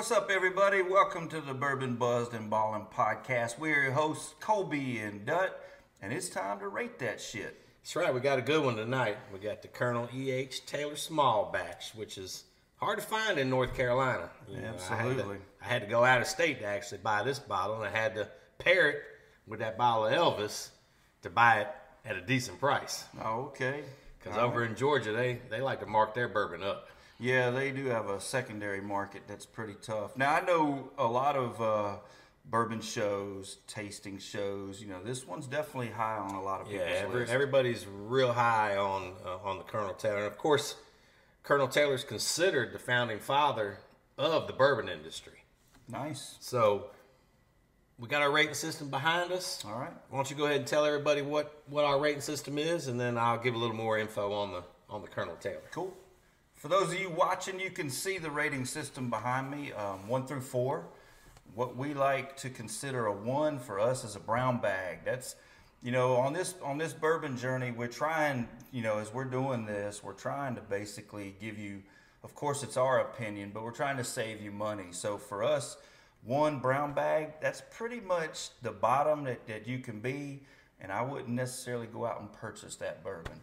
What's up, everybody? Welcome to the Bourbon Buzzed and Ballin' podcast. We're your hosts, Kolby and Dut, and it's time to rate that shit. That's right. We got a good one tonight. We got the Colonel E.H. Taylor Small Batch, which is hard to find in North Carolina. You know, I had, to, Absolutely. I had to go out of state to actually buy this bottle, and I had to pair it with that bottle of Elvis to buy it at a decent price. Oh, okay. Because over in Georgia, they, they like to mark their bourbon up. Yeah, they do have a secondary market that's pretty tough. Now, I know a lot of uh, bourbon shows, tasting shows. You know, this one's definitely high on a lot of Yeah, every, lists. everybody's real high on uh, on the Colonel Taylor, and of course, Colonel Taylor's considered the founding father of the bourbon industry. Nice. So we got our rating system behind us. All right. Why don't you go ahead and tell everybody what, what our rating system is, and then I'll give a little more info on the on the Colonel Taylor. Cool. For those of you watching, you can see the rating system behind me, um, one through four. What we like to consider a one for us is a brown bag. That's, you know, on this on this bourbon journey, we're trying, you know, as we're doing this, we're trying to basically give you, of course, it's our opinion, but we're trying to save you money. So for us, one brown bag, that's pretty much the bottom that, that you can be, and I wouldn't necessarily go out and purchase that bourbon.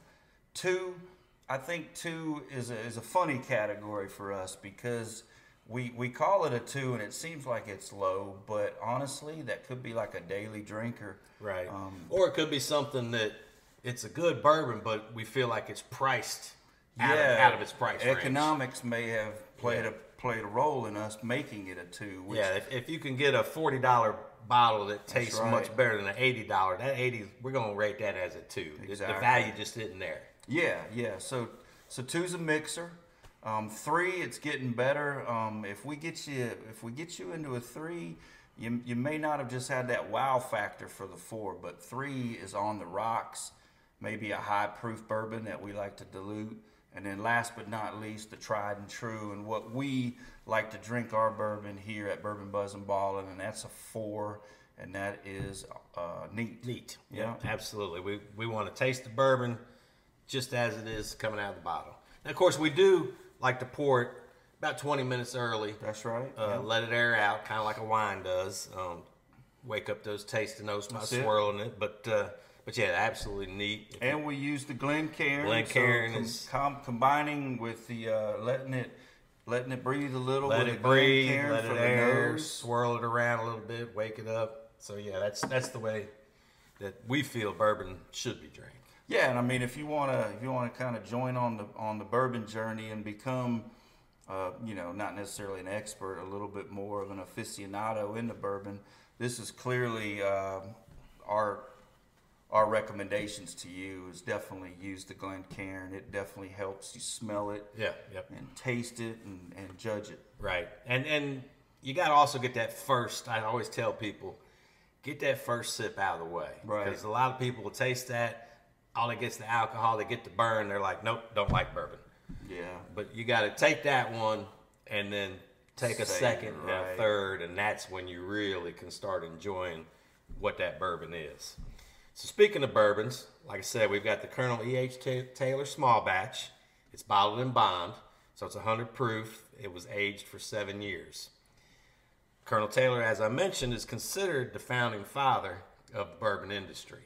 Two, I think two is a, is a funny category for us because we we call it a two and it seems like it's low, but honestly, that could be like a daily drinker. Right. Um, or it could be something that it's a good bourbon, but we feel like it's priced out, of, out of its price range. Economics may have played Yeah. a played a role in us making it a two. Yeah, if, if you can get a forty dollar bottle that tastes right. much better than an eighty dollar, that eighty we're gonna rate that as a two. The- Exactly. The value just isn't there. Yeah, yeah. So so two's a mixer. Um, three, it's getting better. Um, if we get you if we get you into a three, you you may not have just had that wow factor for the four, but three is on the rocks. Maybe a high proof bourbon that we like to dilute. And then last but not least, the tried and true, and what we like to drink our bourbon here at Bourbon Buzz and Ballin', and that's a four, and that is uh, neat. Neat. Yeah. absolutely. We we want to taste the bourbon just as it is coming out of the bottle. And of course, we do like to pour it about 20 minutes early. That's right. Uh, Let it air out, kind of like a wine does. Um, wake up those tasting notes by That's it. swirling it. But uh, but yeah, absolutely neat. If And we use the Glencairn. Glencairn com- is- com- combining with the uh, letting it letting it breathe a little. let it breathe, let it air, nose. swirl it around a little bit, wake it up. So yeah, that's that's the way that we feel bourbon should be drank. Yeah, and I mean, if you wanna if you wanna kind of join on the on the bourbon journey and become, uh, you know, not necessarily an expert, a little bit more of an aficionado in the bourbon, this is clearly uh, our our recommendations to you is definitely use the Glencairn. It definitely helps you smell it Yeah, yep. and taste it and, and judge it. Right. And and you got to also get that first. I always tell people, get that first sip out of the way. Right. Because a lot of people will taste that. All they get's the alcohol. They get the burn. They're like, nope, don't like bourbon. Yeah. But you got to take that one and then take a second and right. a third, and that's when you really can start enjoying what that bourbon is. So speaking of bourbons, like I said, we've got the Colonel E.H. Taylor Small Batch. It's bottled in bond, so it's 100 proof. It was aged for seven years. Colonel Taylor, as I mentioned, is considered the founding father of the bourbon industry.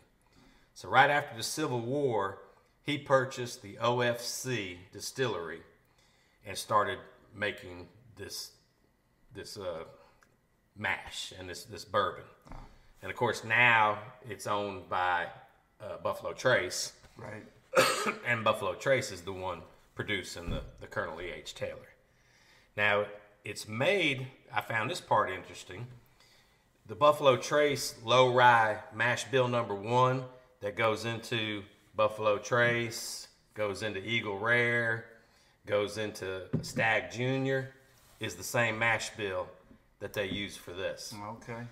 So right after the Civil War, he purchased the OFC distillery and started making this this uh, mash and this this bourbon. And of course, now it's owned by uh, Buffalo Trace, Right. and Buffalo Trace is the one producing the, the Colonel E.H. Taylor. Now, it's made, I found this part interesting. The Buffalo Trace low rye mash bill number one that goes into Buffalo Trace, goes into Eagle Rare, goes into Stagg Junior, is the same mash bill that they use for this. Okay.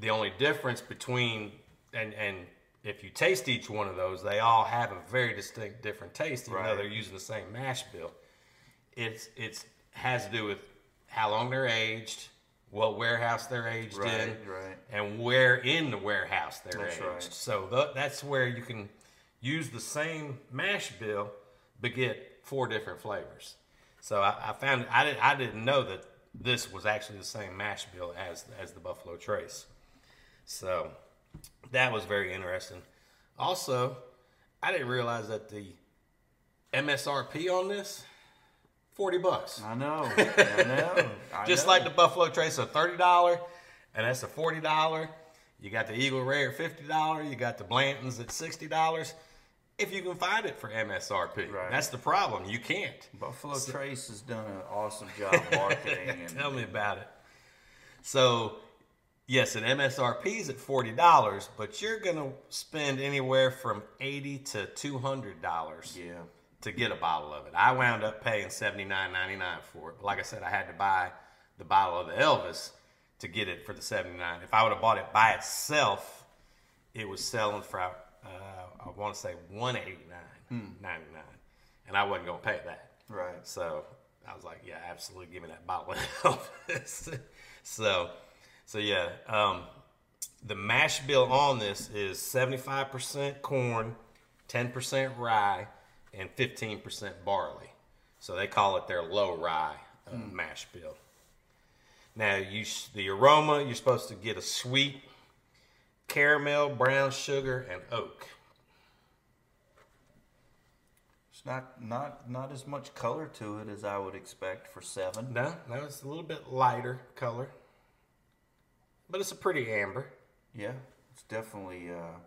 The only difference between and and if you taste each one of those, they all have a very distinct different taste, even though they're using the same mash bill. It's it's has to do with how long they're aged, what warehouse they're aged Right, in, right. and where in the warehouse they're That's aged. right. So th- that's where you can use the same mash bill, but get four different flavors. So I, I found I didn't I didn't know that this was actually the same mash bill as as the Buffalo Trace. So that was very interesting. Also, I didn't realize that the MSRP on this forty bucks. I know. I know. I Just know. like the Buffalo Trace, a thirty dollar, and that's a forty dollar. You got the Eagle Rare fifty dollar. You got the Blanton's at sixty dollars. If you can find it for MSRP, Right. that's the problem. You can't. Buffalo Trace has done an awesome job marketing. and, Tell me about it. So, yes, an MSRP is at forty dollars, but you're gonna spend anywhere from eighty to two hundred dollars Yeah. To get a bottle of it. I wound up paying seventy nine ninety nine for it. But like I said, I had to buy the bottle of the Elvis to get it for the seventy nine. If I would have bought it by itself, it was selling for uh, I want to say one eighty nine ninety nine, and I wasn't gonna pay that. Right. So I was like, yeah, absolutely, give me that bottle of Elvis. so, so yeah, um, the mash bill on this is seventy five percent corn, ten percent rye, and fifteen percent barley. So they call it their low rye uh, mash bill. Now, you the aroma you're supposed to get a sweet caramel, brown sugar, and oak. It's not not not as much color to it as I would expect for seven. No, no, it's a little bit lighter color, but it's a pretty amber. Yeah, it's definitely uh,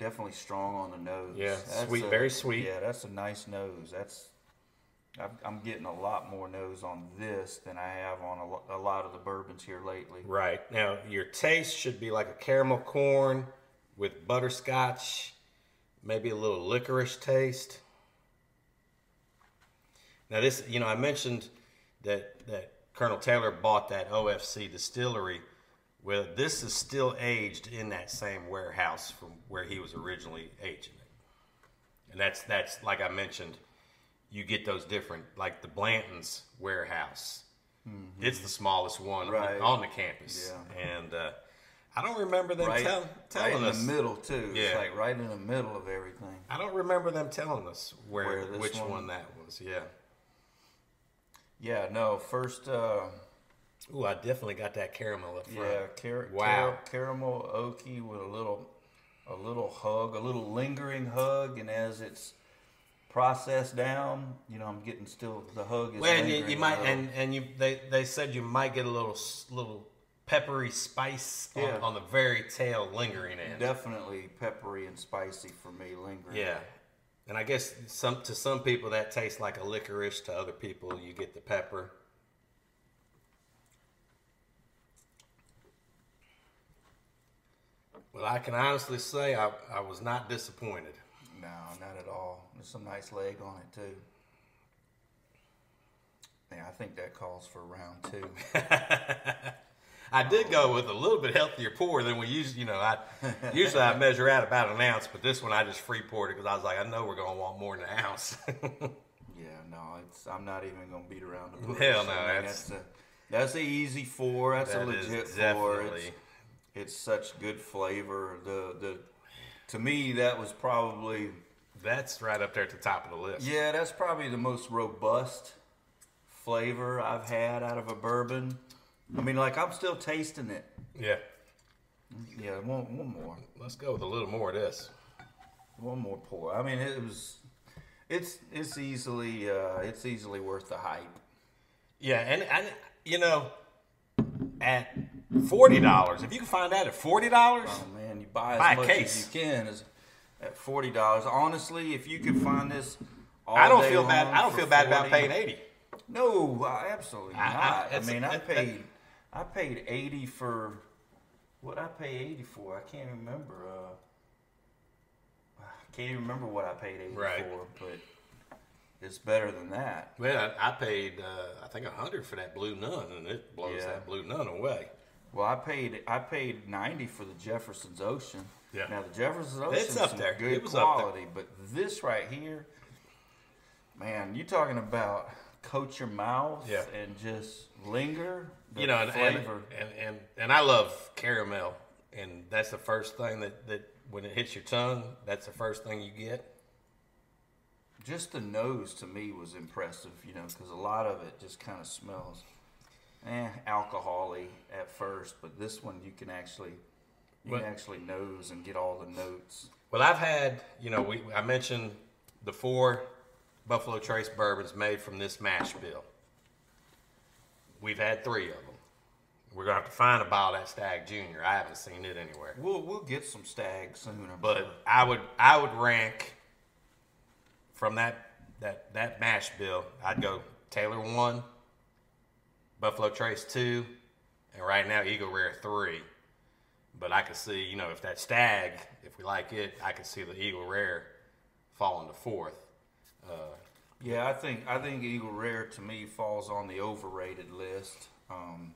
definitely strong on the nose. Yeah, That's sweet, a- very sweet. Yeah, that's a nice nose. That's I'm, getting a lot more nose on this than I have on a, a lot of the bourbons here lately. Right. Now, your taste should be like a caramel corn with butterscotch, maybe a little licorice taste. Now, this, you know, I mentioned that, that Colonel Taylor bought that OFC distillery. Well, this is still aged in that same warehouse from where he was originally aging it. And that's, that's like I mentioned, you get those different, like the Blanton's warehouse. It's the smallest one Mm-hmm. Right. on the campus. Yeah. And uh, I don't remember them Right, tell, right telling in us. the middle too. Yeah. It's like right in the middle of everything. I don't remember them telling us where, Where which one? one- that was. Yeah. Yeah, no. First, uh, Ooh, I definitely got that caramel up front. yeah, car- Wow. car- caramel oaky with a little, a little hug, a little lingering hug, and as it's processed down, you know, I'm getting still the hug is. Well, and you, you might, and and you, they they said you might get a little little peppery spice on, Yeah. on the very tail lingering end. definitely peppery and spicy for me, lingering. Yeah. And I guess some to some people that tastes like a licorice. To other people, you get the pepper. Well, I can honestly say I, I was not disappointed. No, not at all. There's some nice leg on it too. Yeah, I think that calls for round two. I did go with a little bit healthier pour than we usually, you know, I usually I measure out about an ounce, but this one I just free poured it because I was like, I know we're gonna want more than an ounce. Yeah, no, it's I'm not even gonna beat around the bush. Hell no, I mean, that's- that's a that's a easy four. That's a legit four. It's, it's such good flavor. The the to me that was probably That's right up there at the top of the list. yeah, that's probably the most robust flavor I've had out of a bourbon. I mean, like I'm still tasting it. Yeah. Yeah, one one more. Let's go with a little more of this. One more pour. I mean, it was. It's it's easily uh, it's easily worth the hype. Yeah, and and you know, at forty dollars, if you can find that at forty dollars, Oh man, you buy as Buy much case. as you can is at forty dollars. Honestly, if you could find this, all I don't day feel bad. I don't feel bad about paying eighty. No, I- absolutely I- I- not. I, it's- mean, I paid I paid eighty for what I pay eighty for. I can't remember. Uh, I can't even remember what I paid eighty Right. for, but it's better than that. Well, I, I paid uh, I think a hundred for that Blue Run, and it blows Yeah. that Blue Run away. Well, I paid I paid ninety for the Jefferson's Ocean. Yeah. Now the Jefferson's Ocean It's up there. good It was up there. quality, but this right here, man, you talking about coat your mouth Yeah. and just linger. The you know, and, and, flavor. and and and I love caramel, and that's the first thing that that when it hits your tongue, that's the first thing you get. just the nose to me was impressive. You know, because a lot of it just kind of smells. Eh, alcohol-y at first, but this one you can actually you What- can actually nose and get all the notes. Well, I've had, you know, we I mentioned the four Buffalo Trace bourbons made from this mash bill. We've had three of them. We're gonna have to find a bottle of that Stagg Junior. I haven't seen it anywhere. We'll we'll get some Stagg Junior. But sure. I would I would rank from that that that mash bill. I'd go Taylor one, Buffalo Trace two, and right now Eagle Rare three. But I could see, you know, if that Stagg, if we like it, I could see the Eagle Rare falling to fourth. yeah, I think I think Eagle Rare to me falls on the overrated list. Um,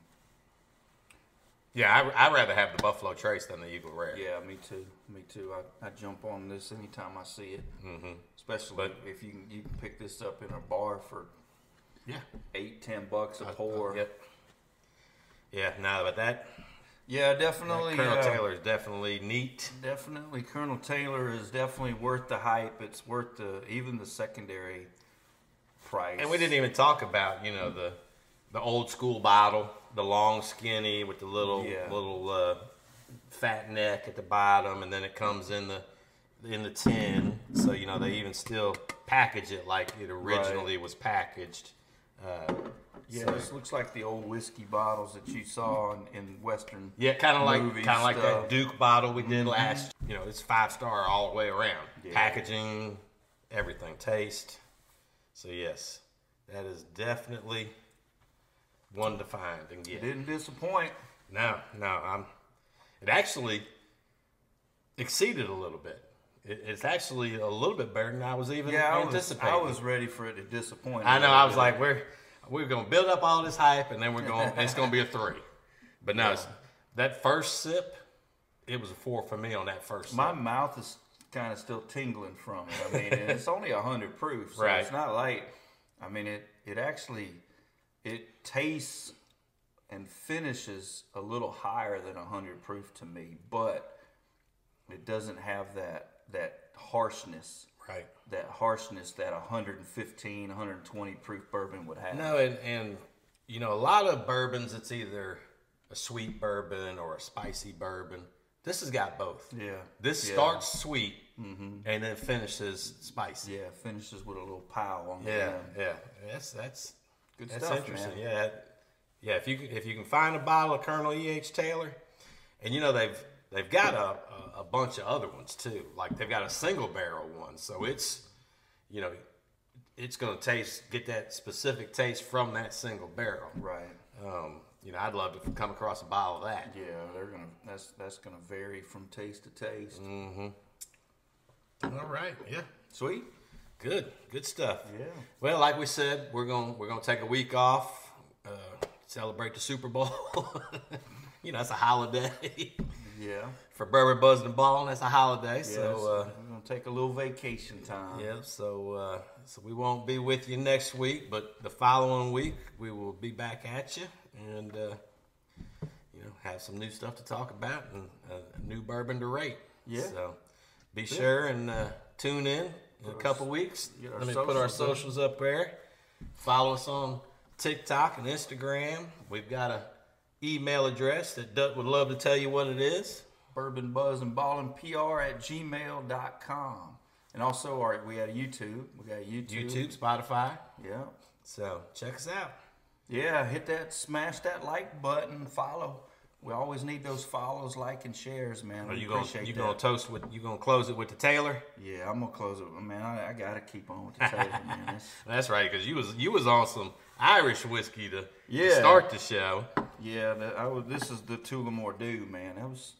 Yeah, I, I'd rather have the Buffalo Trace than the Eagle Rare. yeah, me too. Me too. I, I jump on this anytime I see it. Mm-hmm. Especially But- if you can, you can pick this up in a bar for yeah, eight ten bucks a pour. Yep. Yeah, no, but that, Yeah, definitely. Colonel uh, Taylor is definitely neat. Definitely, Colonel Taylor is definitely worth the hype. It's worth the even the secondary price. And we didn't even talk about, you know, the the old school bottle, the long skinny with the little Yeah. little uh, fat neck at the bottom, and then it comes in the in the tin. So you know they even still package it like it originally was packaged. Uh, Yeah, so- this looks like the old whiskey bottles that you saw in, in Western. yeah, kind of like kind of like that. Duke bottle we did last. You know, it's five star all the way around. Yeah. Packaging, everything, taste. So yes, that is definitely one to find and It get. didn't disappoint. No, no, I'm. It actually exceeded a little bit. It, it's actually a little bit better than I was even Yeah, I was, anticipating. I was ready for it to disappoint. I know. I was like, we're we're gonna build up all this hype, and then we're going. to it's gonna be a three. But no, it's, that first sip, it was a four for me on that first. my sip. mouth is kind of still tingling from it. I mean, and it's only hundred proof, so Right. it's not like. I mean, it it actually it tastes and finishes a little higher than hundred proof to me, but it doesn't have that that harshness. right. That harshness that 115, 120 proof bourbon would have. No, and and you know a lot of bourbons, it's either a sweet bourbon or a spicy bourbon. This has got both. Yeah. This Yeah. starts sweet mm-hmm. and then finishes spicy. Yeah, finishes with a little pow on the Yeah, end. yeah, that's that's Good that's stuff, interesting. man. Yeah, yeah. If you if you can find a bottle of Colonel E. H. Taylor, and you know they've they've got a, a, a bunch of other ones too. Like they've got a single barrel one, so it's you know it's gonna taste get that specific taste from that single barrel. Right. Um, you know, I'd love to come across a bottle of that. Yeah, they're gonna. That's that's gonna vary from taste to taste. Mm-hmm. All right, yeah. Sweet. Good, good stuff. Yeah. Well, like we said, we're gonna we're gonna take a week off, uh, celebrate the Super Bowl. you know, it's a holiday Yeah. for bourbon buzzing and balling. That's a holiday. So So, uh, we're gonna take a little vacation time. yeah. So, uh, so we won't be with you next week, but the following week we will be back at you and uh, you know have some new stuff to talk about and uh, a new bourbon to rate. Yeah. So be sure and uh, tune in in a couple weeks. Let me put our socials up there. Follow us on TikTok and Instagram. We've got a email address that Dut would love to tell you what it is. Bourbon Buzz and Ballin PR at gmail.com. And also, our, we had a YouTube. We got YouTube. YouTube, Spotify. Yeah. So check us out. Yeah, hit that, smash that like button, follow. We always need those follows, like, and shares, man. Are you gonna you that. gonna toast with you gonna close it with the Taylor? Yeah, I'm gonna close it, man. I, I gotta keep on with the Taylor, man. That's, That's right, because you was you was on some Irish whiskey to, to start the show. Yeah, that, I was. This is the Tullamore Dew, man. That was.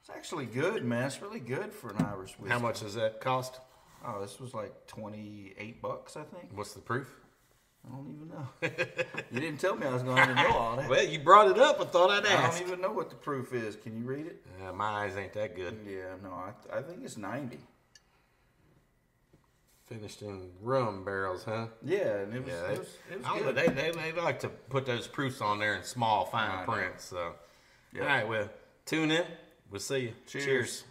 It's actually good, man. It's really good for an Irish whiskey. How much does that cost? Oh, this was like twenty eight bucks, I think. What's the proof? I don't even know. you didn't tell me I was going to know all that. Well, you brought it up. I thought I'd ask. I don't even know what the proof is. Can you read it? Uh, my eyes ain't that good. Yeah, no, I, I think it's ninety. Finished in rum barrels, huh? Yeah, and it was, Yeah, it they, was, it was I don't know, good. they, they, they like to put those proofs on there in small, fine print. So, Yeah. all right, well, tune in. We'll see you. Cheers. Cheers.